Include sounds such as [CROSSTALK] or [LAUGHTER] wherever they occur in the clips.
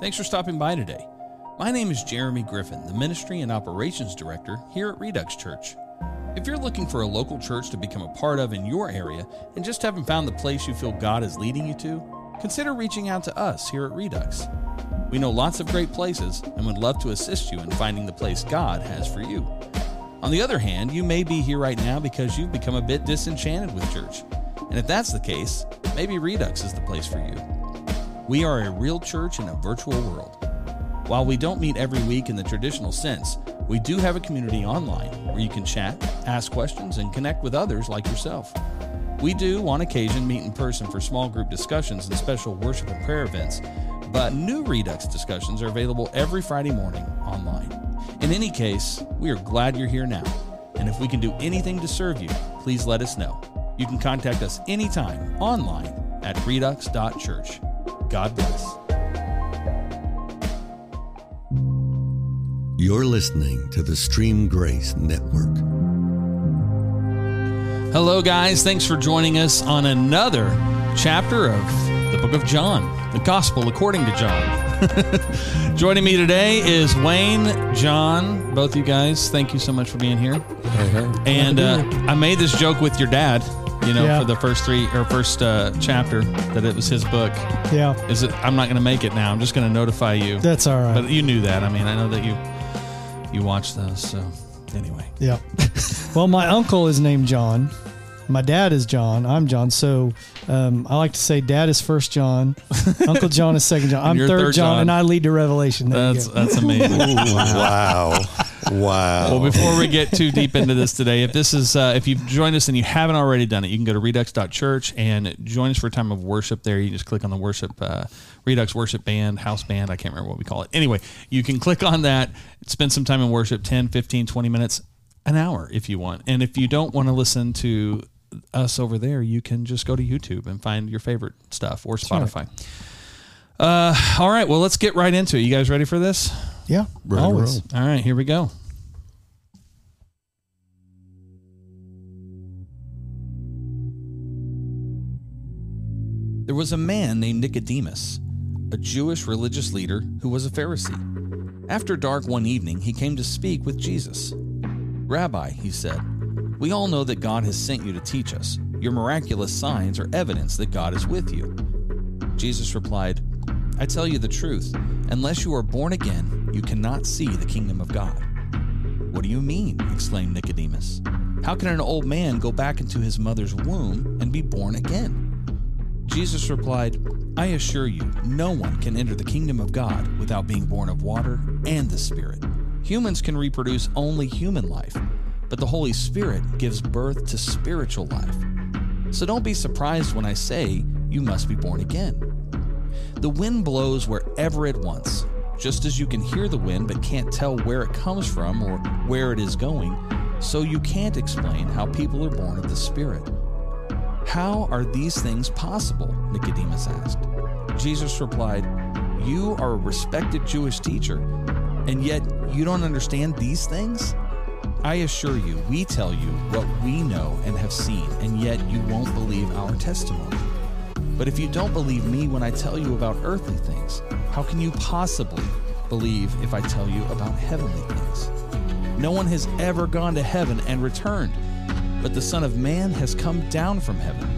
Thanks for stopping by today. My name is Jeremy Griffin, the Ministry and Operations Director here at Redux Church. If you're looking for a local church to become a part of in your area and just haven't found the place you feel God is leading you to, consider reaching out to us here at Redux. We know lots of great places and would love to assist you in finding the place God has for you. On the other hand, you may be here right now because you've become a bit disenchanted with church. And if that's the case, maybe Redux is the place for you. We are a real church in a virtual world. While we don't meet every week in the traditional sense, we do have a community online where you can chat, ask questions, and connect with others like yourself. We do, on occasion, meet in person for small group discussions and special worship and prayer events, but new Redux discussions are available every Friday morning online. In any case, we are glad you're here now, and if we can do anything to serve you, please let us know. You can contact us anytime online at redux.church. God bless. You're listening to the Stream Grace Network. Hello, guys. Thanks for joining us on another chapter of the book of John, the Gospel according to John. [LAUGHS] Joining me today is Wayne, John, both you guys. Thank you so much for being here. And uh, I made this joke with your dad, you know, Yeah. for the first three or first uh, chapter that it was his book. Yeah, Is it? I'm not going to make it now. I'm just going to notify you. that's all right. But you knew that. I mean, I know that you you watched those. So anyway, yeah. [LAUGHS] well, my uncle is named John. My dad is John. I'm John. So um, I like to say dad is first John. [LAUGHS] Uncle John is second John. I'm third, third John, John. and I lead to Revelation. There that's that's amazing. wow. [LAUGHS] Wow. Well, before we get too deep into this today, if this is uh, if you've joined us and you haven't already done it, you can go to redux.church and join us for a time of worship. There, you just click on the worship uh, Redux worship band, house band. I can't remember what we call it. Anyway, you can click on that, spend some time in worship, 10, 15, 20 minutes, an hour if you want. And if you don't want to listen to us over there, you can just go to YouTube and find your favorite stuff or. Spotify. Uh, all right, well, let's get right into it. You guys ready for this? yeah, Ready always. All right, here we go. There was a man named Nicodemus, a Jewish religious leader who was a Pharisee. After dark one evening, he came to speak with Jesus. Rabbi, he said, we all know that God has sent you to teach us. Your miraculous signs are evidence that God is with you. Jesus replied, I tell you the truth, unless you are born again, you cannot see the kingdom of God. What do you mean? exclaimed Nicodemus. How can an old man go back into his mother's womb and be born again? Jesus replied, I assure you, no one can enter the kingdom of God without being born of water and the Spirit. Humans can reproduce only human life, but the Holy Spirit gives birth to spiritual life. So don't be surprised when I say you must be born again. The wind blows wherever it wants. Just as you can hear the wind but can't tell where it comes from or where it is going, so you can't explain how people are born of the Spirit. How are these things possible? Nicodemus asked. Jesus replied, You are a respected Jewish teacher, and yet you don't understand these things? I assure you, we tell you what we know and have seen, and yet you won't believe our testimony. But if you don't believe me when I tell you about earthly things, how can you possibly believe if I tell you about heavenly things? No one has ever gone to heaven and returned, but the Son of Man has come down from heaven.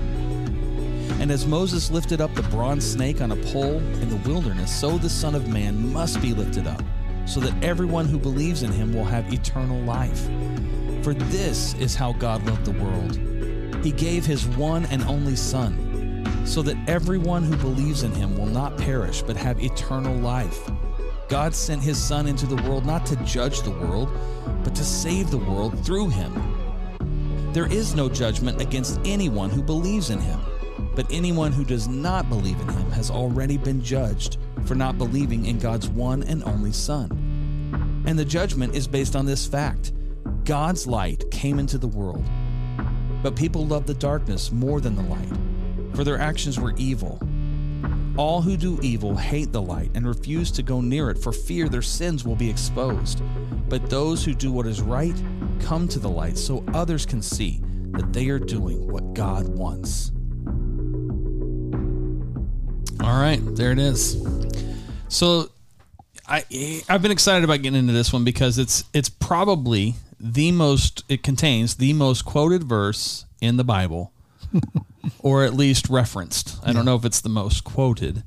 And as Moses lifted up the bronze snake on a pole in the wilderness, so the Son of Man must be lifted up, so that everyone who believes in him will have eternal life. For this is how God loved the world. He gave his one and only Son so that everyone who believes in him will not perish but have eternal life. God sent his Son into the world not to judge the world, but to save the world through him. There is no judgment against anyone who believes in him, but anyone who does not believe in him has already been judged for not believing in God's one and only Son. And the judgment is based on this fact God's light came into the world, but people loved the darkness more than the light for their actions were evil. All who do evil hate the light and refuse to go near it for fear their sins will be exposed. But those who do what is right come to the light so others can see that they are doing what God wants. All right, there it is. So I I've been excited about getting into this one because it's it's probably the most it contains the most quoted verse in the Bible, [LAUGHS] or at least referenced. I don't know if it's the most quoted,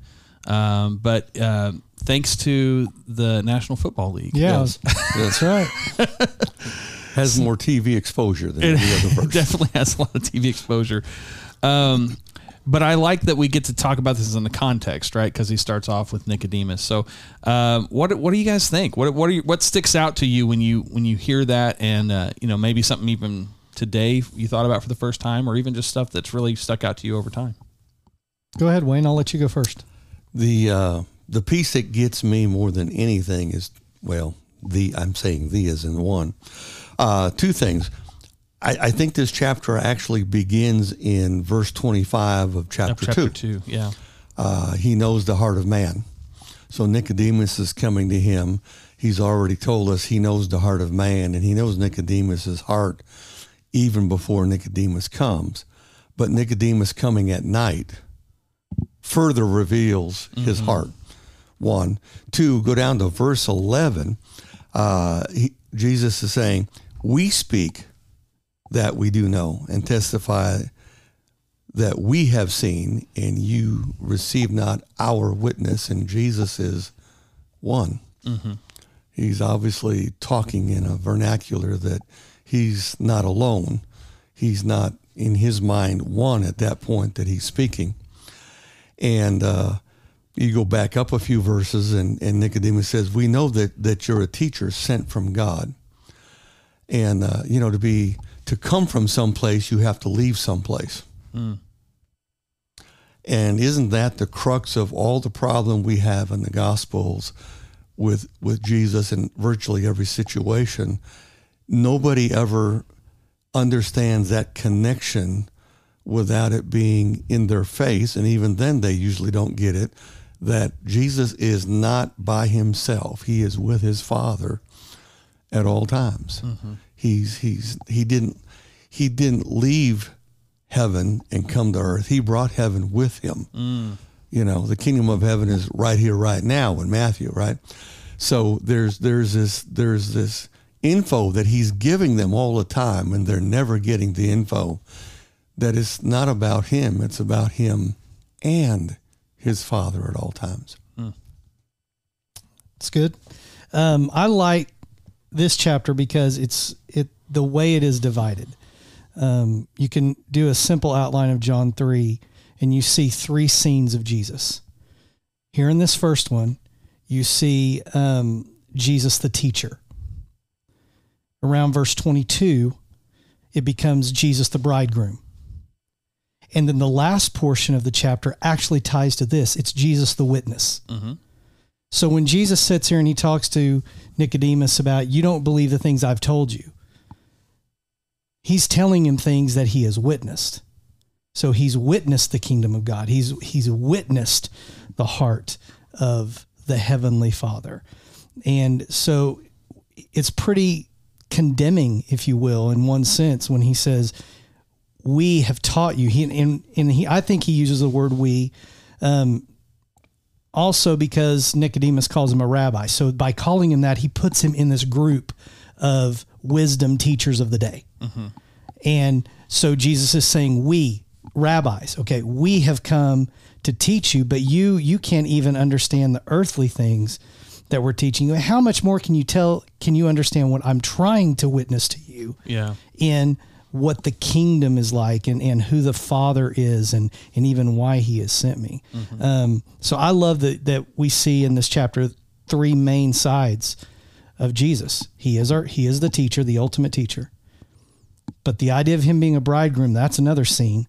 um, but uh, thanks to the National Football League. Yeah, Yes. that's right. [LAUGHS] Has more TV exposure than any other It [LAUGHS] verse. definitely has a lot of TV exposure. Um, but I like that we get to talk about this in the context, right? Because he starts off with Nicodemus. So, um, what what do you guys think? What what are you, what sticks out to you when you when you hear that, and uh, you know maybe something even today you thought about for the first time, or even just stuff that's really stuck out to you over time? Go ahead, Wayne. I'll let you go first. The uh, the piece that gets me more than anything is well, the I'm saying the is in one. Uh, two things. I, I think this chapter actually begins in verse 25 of chapter, Chapter two. two, yeah, Uh, he knows the heart of man. So Nicodemus is coming to him. He's already told us he knows the heart of man, and he knows Nicodemus's heart even before Nicodemus comes. But Nicodemus coming at night further reveals his heart. One, two. Go down to verse eleven. Uh, he, Jesus is saying, "We speak that we do know and testify that we have seen, and you receive not our witness." And Jesus is one. He's obviously talking in a vernacular that he's not alone. He's not in his mind one at that point that he's speaking. And uh, you go back up a few verses, and, and Nicodemus says, "We know that that you're a teacher sent from God." And uh, you know, to be to come from someplace, you have to leave someplace. And isn't that the crux of all the problem we have in the Gospels with with Jesus in virtually every situation? Nobody ever understands that connection without it being in their face, and even then they usually don't get it. That Jesus is not by himself; he is with his Father at all times. Mm-hmm. He's he's he didn't he didn't leave heaven and come to earth. He brought heaven with him. Mm. You know, the kingdom of heaven is right here, right now in Matthew, right? So there's there's this there's this info that he's giving them all the time, and they're never getting the info that it's not about him. It's about him and his father at all times. Mm. It's good. Um, I like this chapter because it's it the way it is divided. Um, you can do a simple outline of John three, and you see three scenes of Jesus. Here in this first one, you see um, Jesus the teacher. Around verse twenty two, it becomes Jesus the bridegroom. And then the last portion of the chapter actually ties to this. It's Jesus the witness. So when Jesus sits here and he talks to Nicodemus about, you don't believe the things I've told you, he's telling him things that he has witnessed. So he's witnessed the kingdom of God. He's he's witnessed the heart of the heavenly Father. And so it's pretty condemning, if you will, in one sense, when he says, We have taught you. He and, and he I think he uses the word we. Um, also because Nicodemus calls him a rabbi. So by calling him that, he puts him in this group of wisdom teachers of the day. Mm-hmm. And so Jesus is saying, "We rabbis, okay, we have come to teach you, but you you can't even understand the earthly things that we're teaching you. How much more can you tell? Can you understand what I'm trying to witness to you yeah, in what the kingdom is like and, and who the Father is and and even why He has sent me? Um, so I love that that we see in this chapter three main sides of Jesus. He is our He is the teacher, the ultimate teacher. But the idea of him being a bridegroom, that's another scene.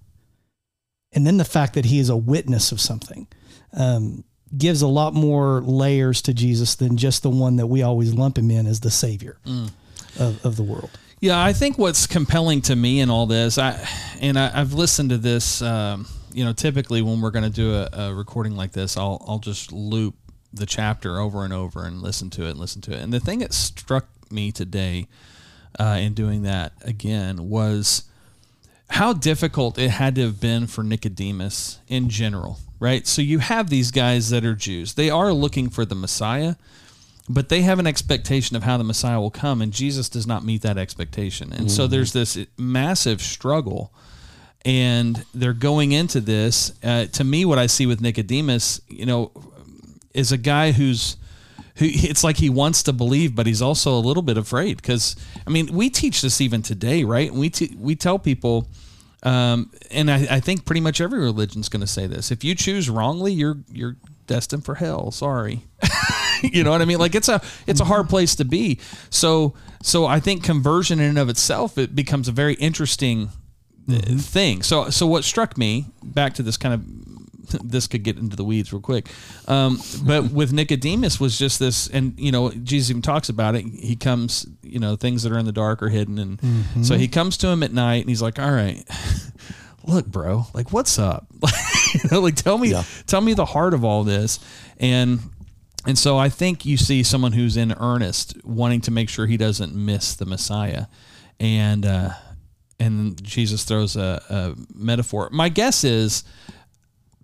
And then the fact that he is a witness of something um, gives a lot more layers to Jesus than just the one that we always lump him in as the savior of, of the world. Yeah, I think what's compelling to me in all this, I and I, I've listened to this. Um, you know, typically when we're going to do a, a recording like this, I'll I'll just loop the chapter over and over and listen to it and listen to it. And the thing that struck me today uh, in doing that again was how difficult it had to have been for Nicodemus in general, right? So you have these guys that are Jews. They are looking for the Messiah, but they have an expectation of how the Messiah will come, and Jesus does not meet that expectation. And so there's this massive struggle, and they're going into this. Uh, to me, what I see with Nicodemus, you know, is a guy who's who it's like he wants to believe, but he's also a little bit afraid because I mean we teach this even today, right? We t- we tell people. Um, and I, I think pretty much every religion's going to say this: if you choose wrongly, you're you're destined for hell. Sorry, [LAUGHS] [LAUGHS] you know what I mean? Like it's a it's a hard place to be. So so I think conversion in and of itself it becomes a very interesting uh, thing. So so what struck me back to this kind of [LAUGHS] this could get into the weeds real quick. Um, but [LAUGHS] with Nicodemus was just this, and you know, Jesus even talks about it. He comes, you know, things that are in the dark are hidden, and so he comes to him at night, and he's like, "All right, look, bro, like, what's up? you know, like, tell me, Yeah. tell me the heart of all this." And and so I think you see someone who's in earnest, wanting to make sure he doesn't miss the Messiah, and uh, and Jesus throws a, a metaphor. My guess is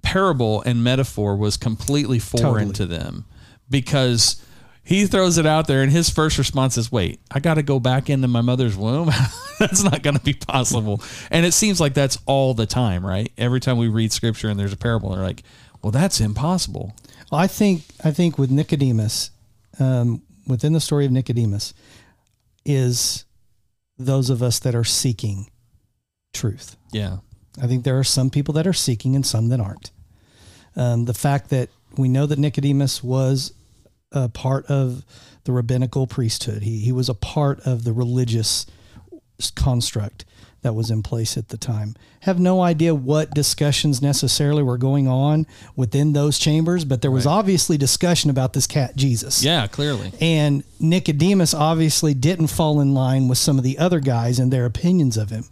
parable and metaphor was completely foreign Totally. to them because he throws it out there and his first response is wait i got to go back into my mother's womb [LAUGHS] that's not going to be possible and it seems like that's all the time right every time we read scripture and there's a parable they're like well that's impossible I think I think with Nicodemus, um, within the story of Nicodemus, is those of us that are seeking truth. yeah I think there are some people that are seeking and some that aren't. Um, the fact that we know that Nicodemus was a part of the rabbinical priesthood, he, he was a part of the religious construct that was in place at the time. Have no idea what discussions necessarily were going on within those chambers, but there was obviously discussion about this cat Jesus. yeah clearly And Nicodemus obviously didn't fall in line with some of the other guys and their opinions of him.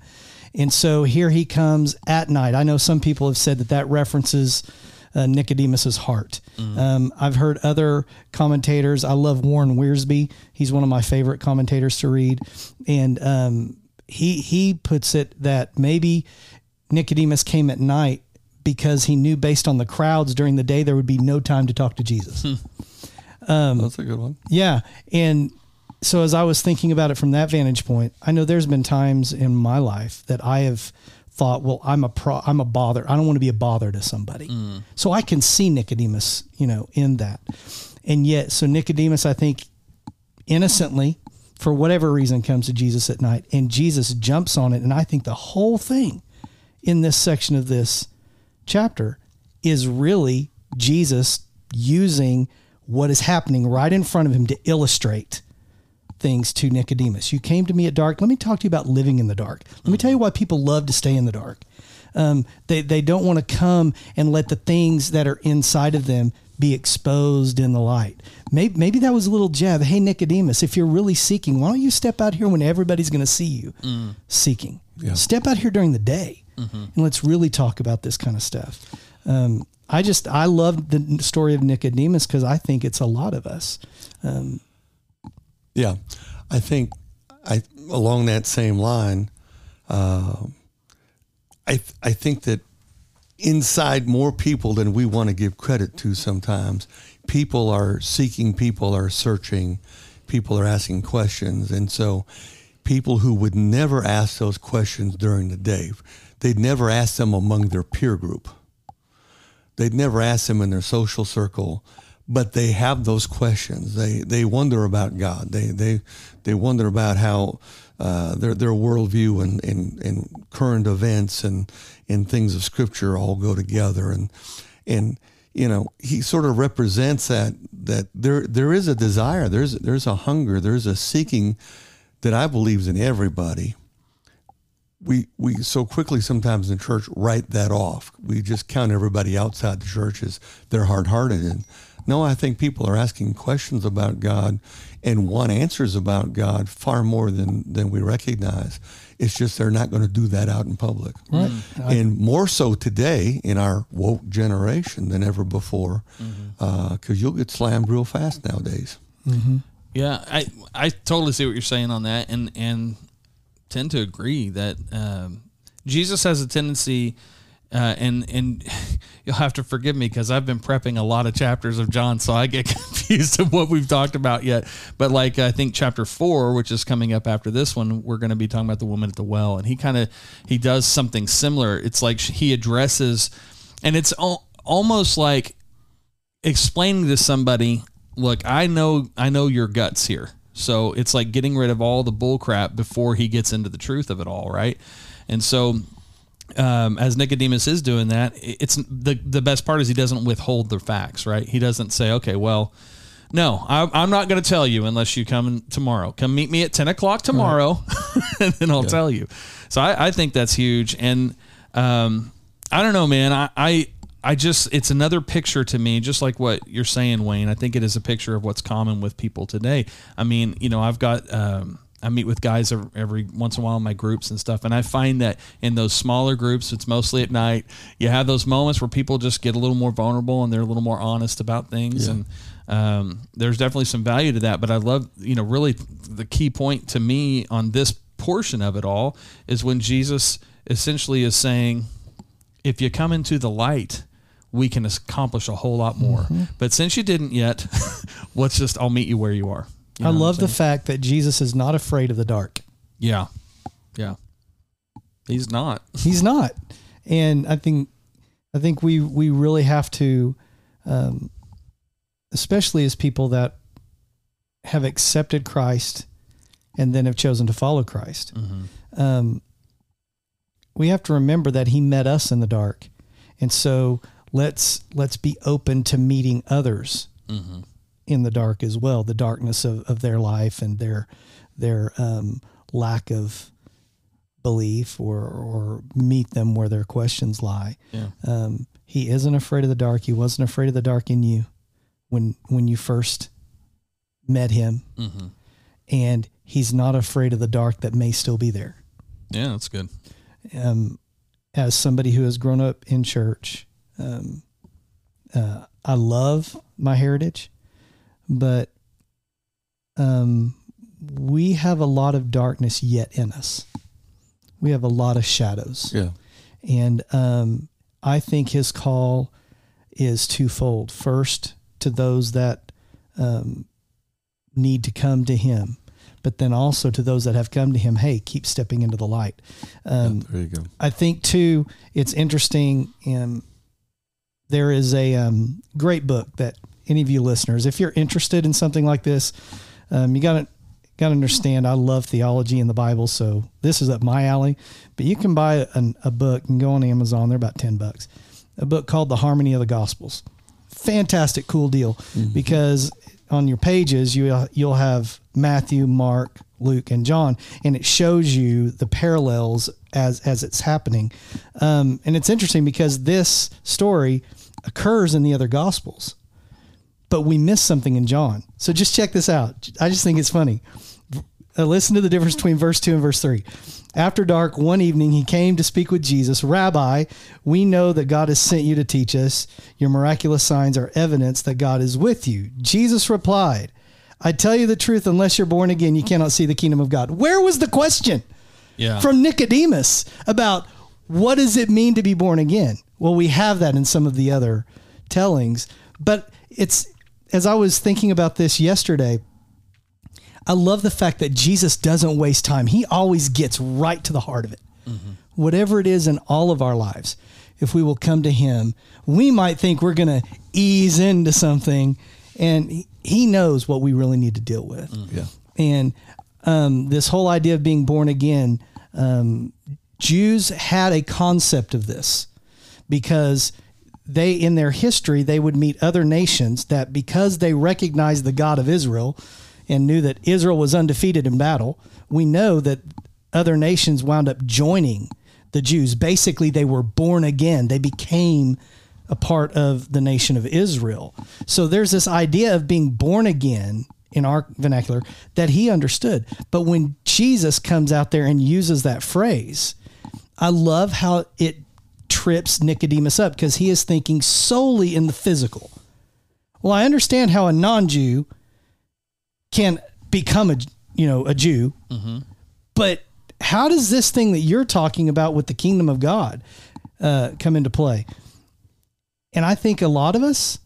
And so here he comes at night. I know some people have said that that references uh, Nicodemus's heart. Um, I've heard other commentators. I love Warren Wiersbe. He's one of my favorite commentators to read, and um, he he puts it that maybe Nicodemus came at night because he knew based on the crowds during the day there would be no time to talk to Jesus. Hmm. Um, That's a good one. Yeah. And so as I was thinking about it from that vantage point, I know there's been times in my life that I have thought, well, I'm a pro, I'm a bother. I don't want to be a bother to somebody. Hmm. So I can see Nicodemus, you know, in that. And yet, so Nicodemus, I think innocently, for whatever reason, comes to Jesus at night and Jesus jumps on it. And I think the whole thing in this section of this chapter is really Jesus using what is happening right in front of him to illustrate things to Nicodemus. You came to me at dark. Let me talk to you about living in the dark. Let me tell you why people love to stay in the dark. Um, they, they don't want to come and let the things that are inside of them be exposed in the light. Maybe, maybe that was a little jab. Hey, Nicodemus, if you're really seeking, why don't you step out here when everybody's going to see you seeking? Step out here during the day and let's really talk about this kind of stuff. Um, I just, I love the story of Nicodemus because I think it's a lot of us. Yeah, I think I along that same line. Uh, I I think that inside more people than we want to give credit to. Sometimes people are seeking, people are searching, people are asking questions, and so people who would never ask those questions during the day, they'd never ask them among their peer group they'd never ask them in their social circle, but they have those questions. They they wonder about God. They they they wonder about how uh, their their worldview and, and, and current events and and things of Scripture all go together. And and you know he sort of represents that that there there is a desire. There's there's a hunger. There's a seeking that I believe is in everybody we we so quickly sometimes in church write that off. We just count everybody outside the church as they're hard hearted. And no, I think people are asking questions about God and want answers about God far more than than we recognize. It's just they're not going to do that out in public. Right. Mm-hmm. And more so today in our woke generation than ever before, mm-hmm. uh, because you'll get slammed real fast nowadays. Mm-hmm. Yeah, I I totally see what you're saying on that, and and tend to agree that um, Jesus has a tendency, uh, and and [LAUGHS] you'll have to forgive me because I've been prepping a lot of chapters of John, so I get [LAUGHS] confused of what we've talked about yet. But like I think chapter four, which is coming up after this one, we're going to be talking about the woman at the well, and he kind of he does something similar. It's like he addresses, and it's al- almost like explaining to somebody, look, I know I know your guts here. So it's like getting rid of all the bull crap before he gets into the truth of it all, right? And so um, as Nicodemus is doing that, it's the the best part is he doesn't withhold the facts, right? He doesn't say, okay, well, no, I, I'm not going to tell you unless you come tomorrow. Come meet me at ten o'clock tomorrow, [LAUGHS] and then I'll tell you. So I, I think that's huge, and um, I don't know, man. I, I I just it's another picture to me, just like what you're saying, Wayne. I think it is a picture of what's common with people today. I mean, you know, I've got. Um, I meet with guys every, once in a while in my groups and stuff, and I find that in those smaller groups, it's mostly at night. You have those moments where people just get a little more vulnerable and they're a little more honest about things, Yeah. and um, there's definitely some value to that. But I love, you know, really the key point to me on this portion of it all is when Jesus essentially is saying, if you come into the light, we can accomplish a whole lot more. But since you didn't yet, [LAUGHS] let's just, I'll meet you where you are. You I love the fact that Jesus is not afraid of the dark. Yeah. Yeah. He's not. [LAUGHS] He's not, and I think I think we we really have to, um, especially as people that have accepted Christ and then have chosen to follow Christ. Um, we have to remember that He met us in the dark, and so let's let's be open to meeting others in the dark as well, the darkness of, of their life and their their um, lack of belief or or meet them where their questions lie. Yeah. Um, he isn't afraid of the dark. He wasn't afraid of the dark in you when when you first met him, Mm-hmm. and he's not afraid of the dark that may still be there. Yeah, that's good. Um, as somebody who has grown up in church, um, uh, I love my heritage, but um, we have a lot of darkness yet in us. We have a lot of shadows. Yeah. And um, I think his call is twofold. First, to those that um, need to come to him, but then also to those that have come to him, hey, keep stepping into the light. Um, there you go. I think too, it's interesting. And there is a um, great book that any of you listeners, if you're interested in something like this, um, you got to got to understand. I love theology and the Bible, so this is up my alley. But you can buy an, a book and go on Amazon. They're about ten bucks. A book called The Harmony of the Gospels. Fantastic, cool deal because on your pages you you'll have Matthew, Mark, Luke, and John, and it shows you the parallels as as it's happening. Um, and it's interesting because this story occurs in the other Gospels, but we miss something in John. So just check this out. I just think it's funny. Uh, listen to the difference between verse 2 and verse 3. After dark, one evening, he came to speak with Jesus. Rabbi, we know that God has sent you to teach us. Your miraculous signs are evidence that God is with you. Jesus replied, I tell you the truth, unless you're born again, you cannot see the kingdom of God. Where was the question? Yeah. from Nicodemus about what does it mean to be born again? Well, we have that in some of the other tellings, but it's as I was thinking about this yesterday, I love the fact that Jesus doesn't waste time. He always gets right to the heart of it. Whatever it is in all of our lives, if we will come to him, we might think we're going to ease into something and he- knows what we really need to deal with Yeah. and um, this whole idea of being born again, um, Jews had a concept of this because they, in their history, they would meet other nations that because they recognized the God of Israel and knew that Israel was undefeated in battle, we know that other nations wound up joining the Jews. Basically, they were born again. They became a part of the nation of Israel. So there's this idea of being born again in our vernacular that he understood. But when Jesus comes out there and uses that phrase, I love how it trips Nicodemus up because he is thinking solely in the physical. Well, I understand how a non-Jew can become a you know a Jew, but how does this thing that you're talking about with the kingdom of God uh, come into play? And I think a lot of us,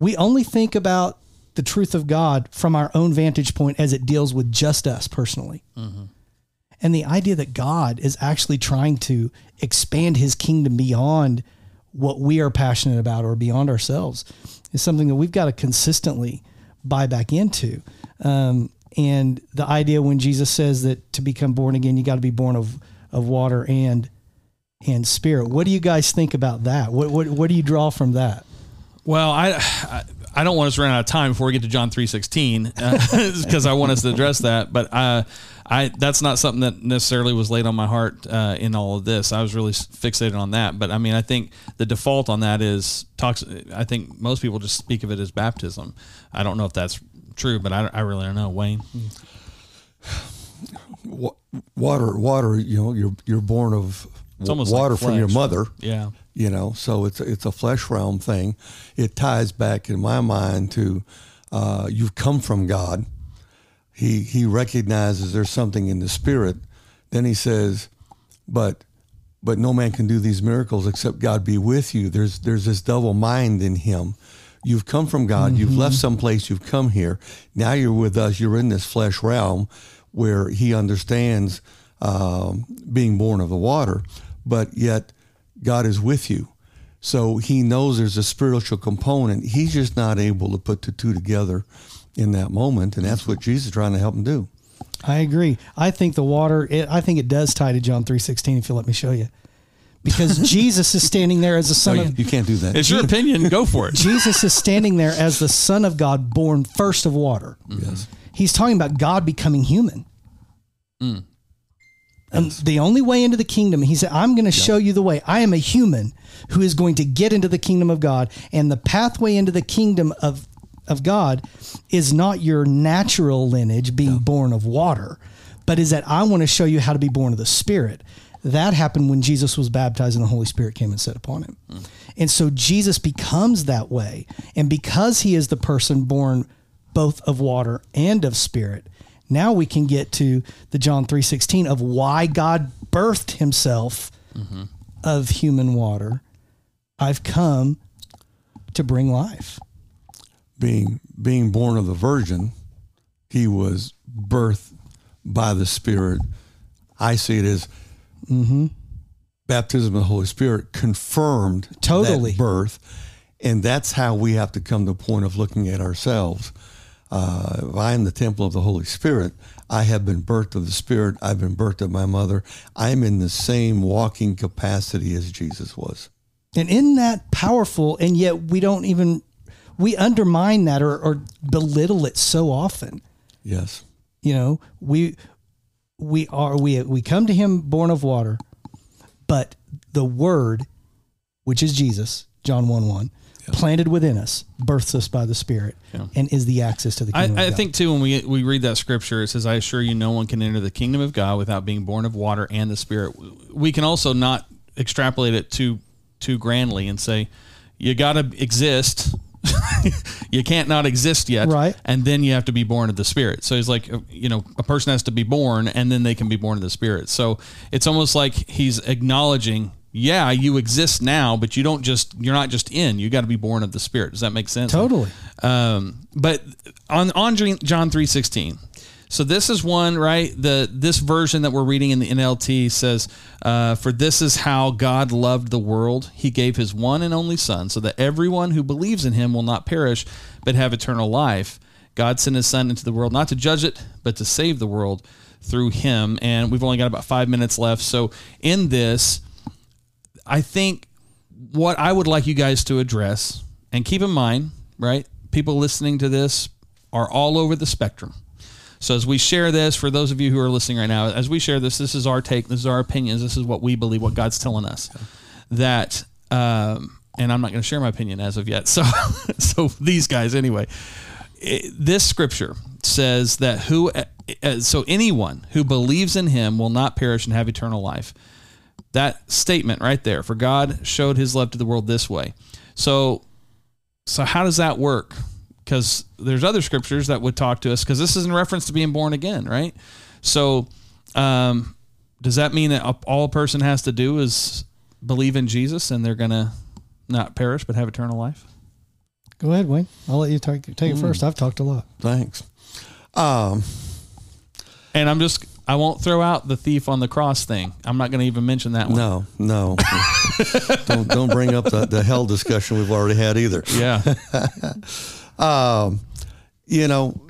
we only think about the truth of God from our own vantage point as it deals with just us personally. And the idea that God is actually trying to expand his kingdom beyond what we are passionate about or beyond ourselves is something that we've got to consistently buy back into. Um, and the idea when Jesus says that to become born again, you got to be born of, of water and and spirit. What do you guys think about that? What what what do you draw from that? Well, I, I don't want us to run out of time before we get to John three sixteen [LAUGHS] because I want us to address that. But uh, I that's not something that necessarily was laid on my heart uh, in all of this. I was really fixated on that. But I mean, I think the default on that is talks. I think most people just speak of it as baptism. I don't know if that's true, but I, I really don't know. Wayne, Water, water. You know, you're you're born of It's almost like water from your mother. yeah, you know so it's a, it's a flesh realm thing it ties back in my mind to uh, you've come from god he he recognizes there's something in the spirit. Then he says but but no man can do these miracles except god be with you. There's there's this double mind in him. You've come from god. You've left someplace. You've come here. Now you're with us. You're in this flesh realm where he understands um, being born of the water but yet God is with you. So he knows there's a spiritual component. He's just not able to put the two together in that moment. And that's what Jesus is trying to help him do. I agree. I think the water. It, I think it does tie to John three sixteen. If you let me show you, because [LAUGHS] Jesus is standing there as the son of You can't do that. it's your opinion. Go for it. [LAUGHS] Jesus is standing there as the Son of God, born first of water. yes. He's talking about God becoming human. Mm. And the only way into the kingdom, he said, I'm going to show you the way. I am a human who is going to get into the kingdom of God. And the pathway into the kingdom of, of God is not your natural lineage being born of water, but is that I want to show you how to be born of the Spirit. That happened when Jesus was baptized and the Holy Spirit came and set upon him. Hmm. And so Jesus becomes that way. And because he is the person born both of water and of spirit, now we can get to the John 3:16 of why God birthed himself mm-hmm. of human water. I've come to bring life. Being being born of the virgin, he was birthed by the Spirit. I see it as baptism of the Holy Spirit confirmed Totally. that birth. And that's how we have to come to the point of looking at ourselves. Uh, if I am the temple of the Holy Spirit, I have been birthed of the Spirit. I've been birthed of my mother. I'm in the same walking capacity as Jesus was. And isn't that powerful? And yet we don't even we undermine that or, or belittle it so often. Yes. You know, we we are we we come to him born of water, but the word, which is Jesus, John 1 1, planted within us, births us by the Spirit, and is the access to the I, kingdom. I of God. think too when we we read that scripture, it says, "I assure you, no one can enter the kingdom of God without being born of water and the Spirit." We can also not extrapolate it too too grandly and say, "You got to exist." [LAUGHS] you can't not exist yet, Right. And then you have to be born of the Spirit. So he's like, you know, a person has to be born, and then they can be born of the Spirit. So it's almost like he's acknowledging, yeah, you exist now, but you don't just you're not just in. You got to be born of the Spirit. Does that make sense? Totally. Um, but on on John three sixteen. So this is one right. The this version that we're reading in the NLT says, uh, "For this is how God loved the world; He gave His one and only Son, so that everyone who believes in Him will not perish, but have eternal life." God sent His Son into the world not to judge it, but to save the world through Him. And we've only got about five minutes left. So in this, I think what I would like you guys to address and keep in mind, right? People listening to this are all over the spectrum. So as we share this, for those of you who are listening right now, as we share this, this is our take, this is our opinions, this is what we believe, what God's telling us. That, um, and I'm not going to share my opinion as of yet. [LAUGHS] So, so these guys anyway. It- this scripture says that who, uh, so anyone who believes in Him will not perish and have eternal life that statement right there for god showed his love to the world this way so so how does that work because there's other scriptures that would talk to us because this is in reference to being born again right so Um, does that mean that all a person has to do is believe in Jesus and they're gonna not perish but have eternal life? Go ahead, Wayne. I'll let you take, take it first. I've talked a lot. Thanks. Um, And I'm just I won't throw out the thief on the cross thing. I'm not going to even mention that one. no, no. [LAUGHS] don't don't bring up the, the hell discussion we've already had either. Yeah. [LAUGHS] Um, you know,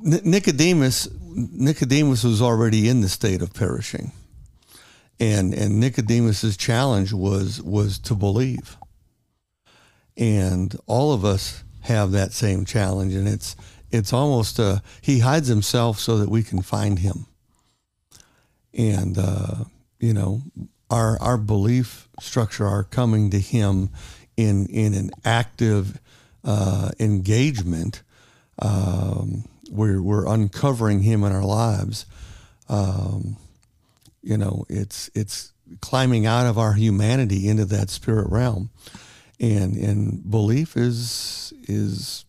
Nicodemus Nicodemus was already in the state of perishing, and and Nicodemus's challenge was was to believe, and all of us have that same challenge, and it's it's almost uh, he hides himself so that we can find him, and uh, you know our our belief structure, our coming to him in in an active uh, engagement um, we're we're uncovering him in our lives. Um, you know, it's it's climbing out of our humanity into that spirit realm, and and belief is is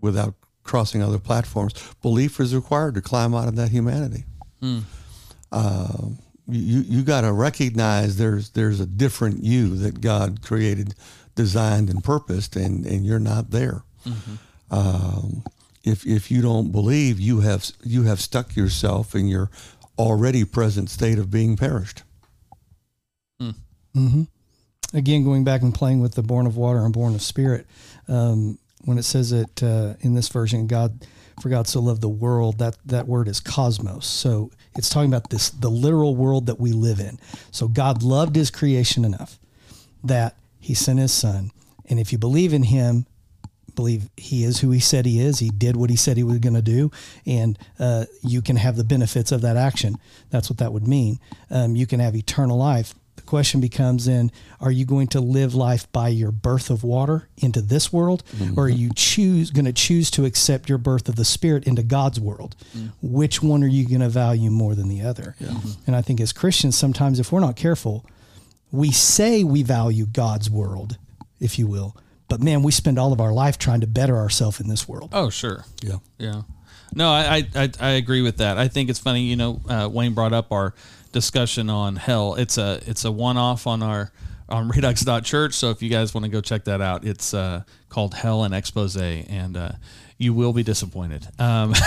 without crossing other platforms. Belief is required to climb out of that humanity. Uh, you you got to recognize there's there's a different you that God created, designed, and purposed, and and you're not there. Um, if if you don't believe, you have you have stuck yourself in your already present state of being perished. again going back and playing with the born of water and born of spirit um, when it says it uh, in this version god for god so loved the world that that word is cosmos. So it's talking about this the literal world that we live in. So god loved his creation enough that he sent his son and if you believe in him believe he is who he said he is. He did what he said he was going to do, and uh, you can have the benefits of that action. That's what that would mean. Um, you can have eternal life. The question becomes then: Are you going to live life by your birth of water into this world, or are you choose going to choose to accept your birth of the Spirit into God's world? Which one are you going to value more than the other? And I think as Christians, sometimes if we're not careful, we say we value God's world, if you will, but man, we spend all of our life trying to better ourselves in this world. Oh, sure. Yeah. Yeah. No, I, I, I, I agree with that. I think it's funny, you know, uh, Wayne brought up our discussion on hell. It's a it's a one off on our on [LAUGHS] redux.church. So if you guys want to go check that out, it's uh, called Hell and Expose, and uh, you will be disappointed. Um, [LAUGHS]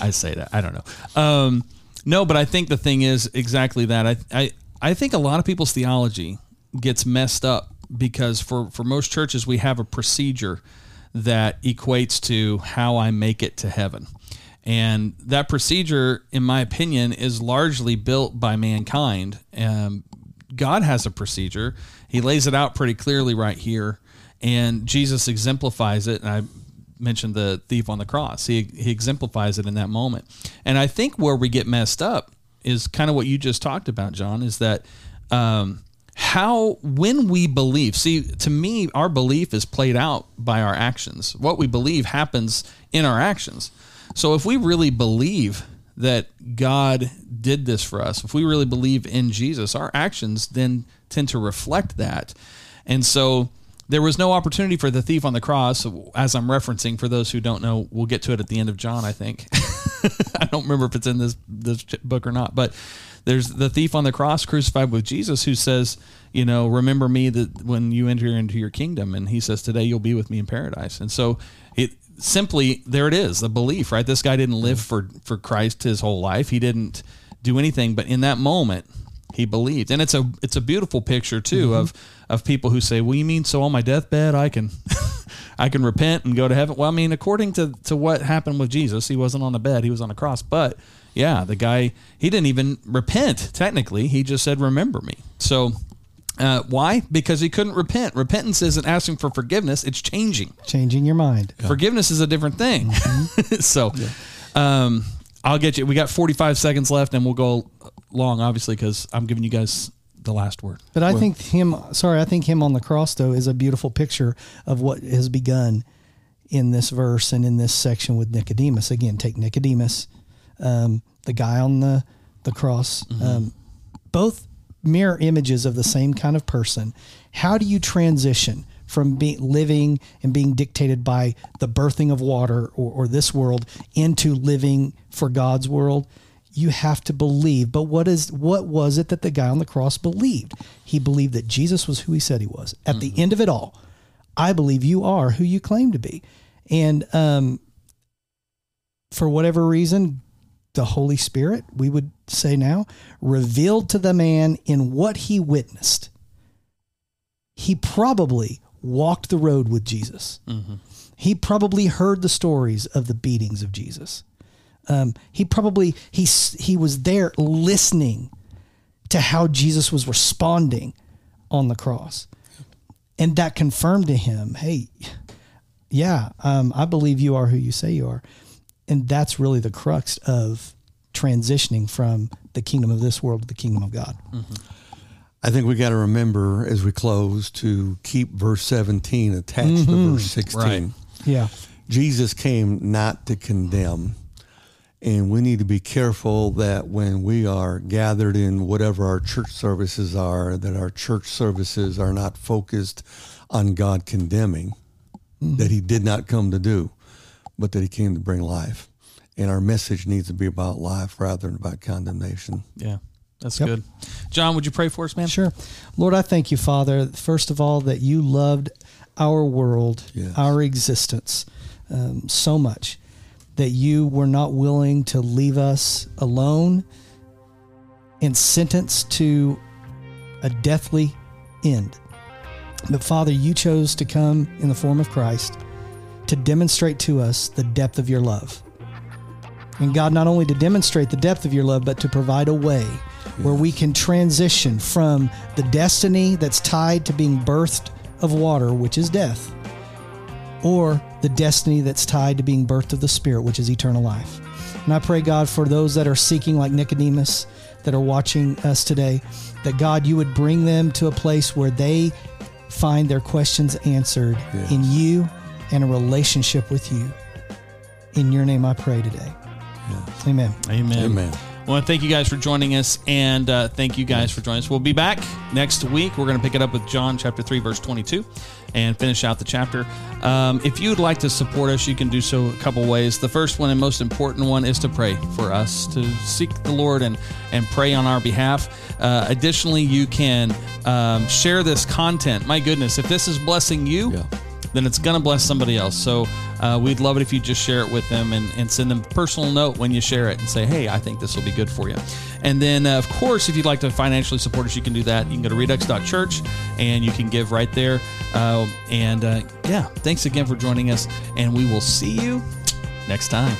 I say that. I don't know. Um, no, but I think the thing is exactly that. I, I, I think a lot of people's theology gets messed up because for, for most churches, we have a procedure that equates to how I make it to heaven. And that procedure, in my opinion, is largely built by mankind. Um, God has a procedure. He lays it out pretty clearly right here, and Jesus exemplifies it. And I mentioned the thief on the cross. He he exemplifies it in that moment. And I think where we get messed up is kind of what you just talked about, John. Is that um, how when we believe? See, to me, our belief is played out by our actions. What we believe happens in our actions. So if we really believe that God did this for us, if we really believe in Jesus, our actions then tend to reflect that. And so there was no opportunity for the thief on the cross, as I'm referencing. For those who don't know, we'll get to it at the end of John, I think. [LAUGHS] I don't remember if it's in this this book or not, but there's the thief on the cross crucified with Jesus who says, you know, remember me that when you enter into your kingdom, and he says, today you'll be with me in paradise. And so it simply there it is, the belief, right? This guy didn't live for for Christ his whole life. He didn't do anything, but in that moment he believed. And it's a it's a beautiful picture too of of people who say well you mean so on my deathbed i can [LAUGHS] i can repent and go to heaven? Well i mean according to to what happened with jesus he wasn't on the bed he was on a cross. But yeah the guy he didn't even repent technically. He just said remember me. So uh, why? Because he couldn't repent. Repentance isn't asking for forgiveness it's changing. Changing your mind. forgiveness is a different thing. [LAUGHS] So um i'll get you we got 45 seconds left and we'll go long obviously because i'm giving you guys the last word. But I think him, sorry, I think him on the cross, though, is a beautiful picture of what has begun in this verse and in this section with Nicodemus. Again, take Nicodemus, um, the guy on the, the cross, um, both mirror images of the same kind of person. How do you transition from being living and being dictated by the birthing of water or, or this world into living for God's world, you have to believe. But what is what was it that the guy on the cross believed? He believed that Jesus was who he said he was. At the end of it all, I believe you are who you claim to be. And um, for whatever reason, the Holy Spirit, we would say now, revealed to the man in what he witnessed. He probably walked the road with Jesus. He probably heard the stories of the beatings of Jesus. Um, he probably he he was there listening to how Jesus was responding on the cross, and that confirmed to him, "Hey, yeah, um, I believe you are who you say you are," and that's really the crux of transitioning from the kingdom of this world to the kingdom of God. I think we got to remember as we close to keep verse 17 attached to verse 16. Right. Yeah, Jesus came not to condemn. And we need to be careful that when we are gathered in whatever our church services are, that our church services are not focused on God condemning, that he did not come to do, but that he came to bring life. And our message needs to be about life rather than about condemnation. Yeah. That's Yep. good. John, would you pray for us, man? Sure. Lord, I thank you, Father, first of all, that you loved our world, Yes. our existence um, so much that you were not willing to leave us alone and sentenced to a deathly end. But Father, you chose to come in the form of Christ to demonstrate to us the depth of your love. And God, not only to demonstrate the depth of your love, but to provide a way where we can transition from the destiny that's tied to being birthed of water, which is death, or the destiny that's tied to being birthed of the Spirit, which is eternal life. And I pray, God, for those that are seeking, like Nicodemus, that are watching us today, that God, you would bring them to a place where they find their questions answered in you and a relationship with you. In your name I pray today. Amen. Amen. Amen. I want to thank you guys for joining us, and uh, thank you guys for joining us. We'll be back next week. We're going to pick it up with John chapter 3, verse 22, and finish out the chapter. Um, if you'd like to support us, you can do so a couple ways. The first one and most important one is to pray for us, to seek the Lord and, and pray on our behalf. Uh, additionally, you can um, share this content. My goodness, if this is blessing you, Yeah. Then it's going to bless somebody else. So uh, we'd love it if you just share it with them and, and send them a personal note when you share it and say, hey, I think this will be good for you. And then, uh, of course, if you'd like to financially support us, you can do that. You can go to redux.church and you can give right there. Uh, and uh, yeah, thanks again for joining us. And we will see you next time.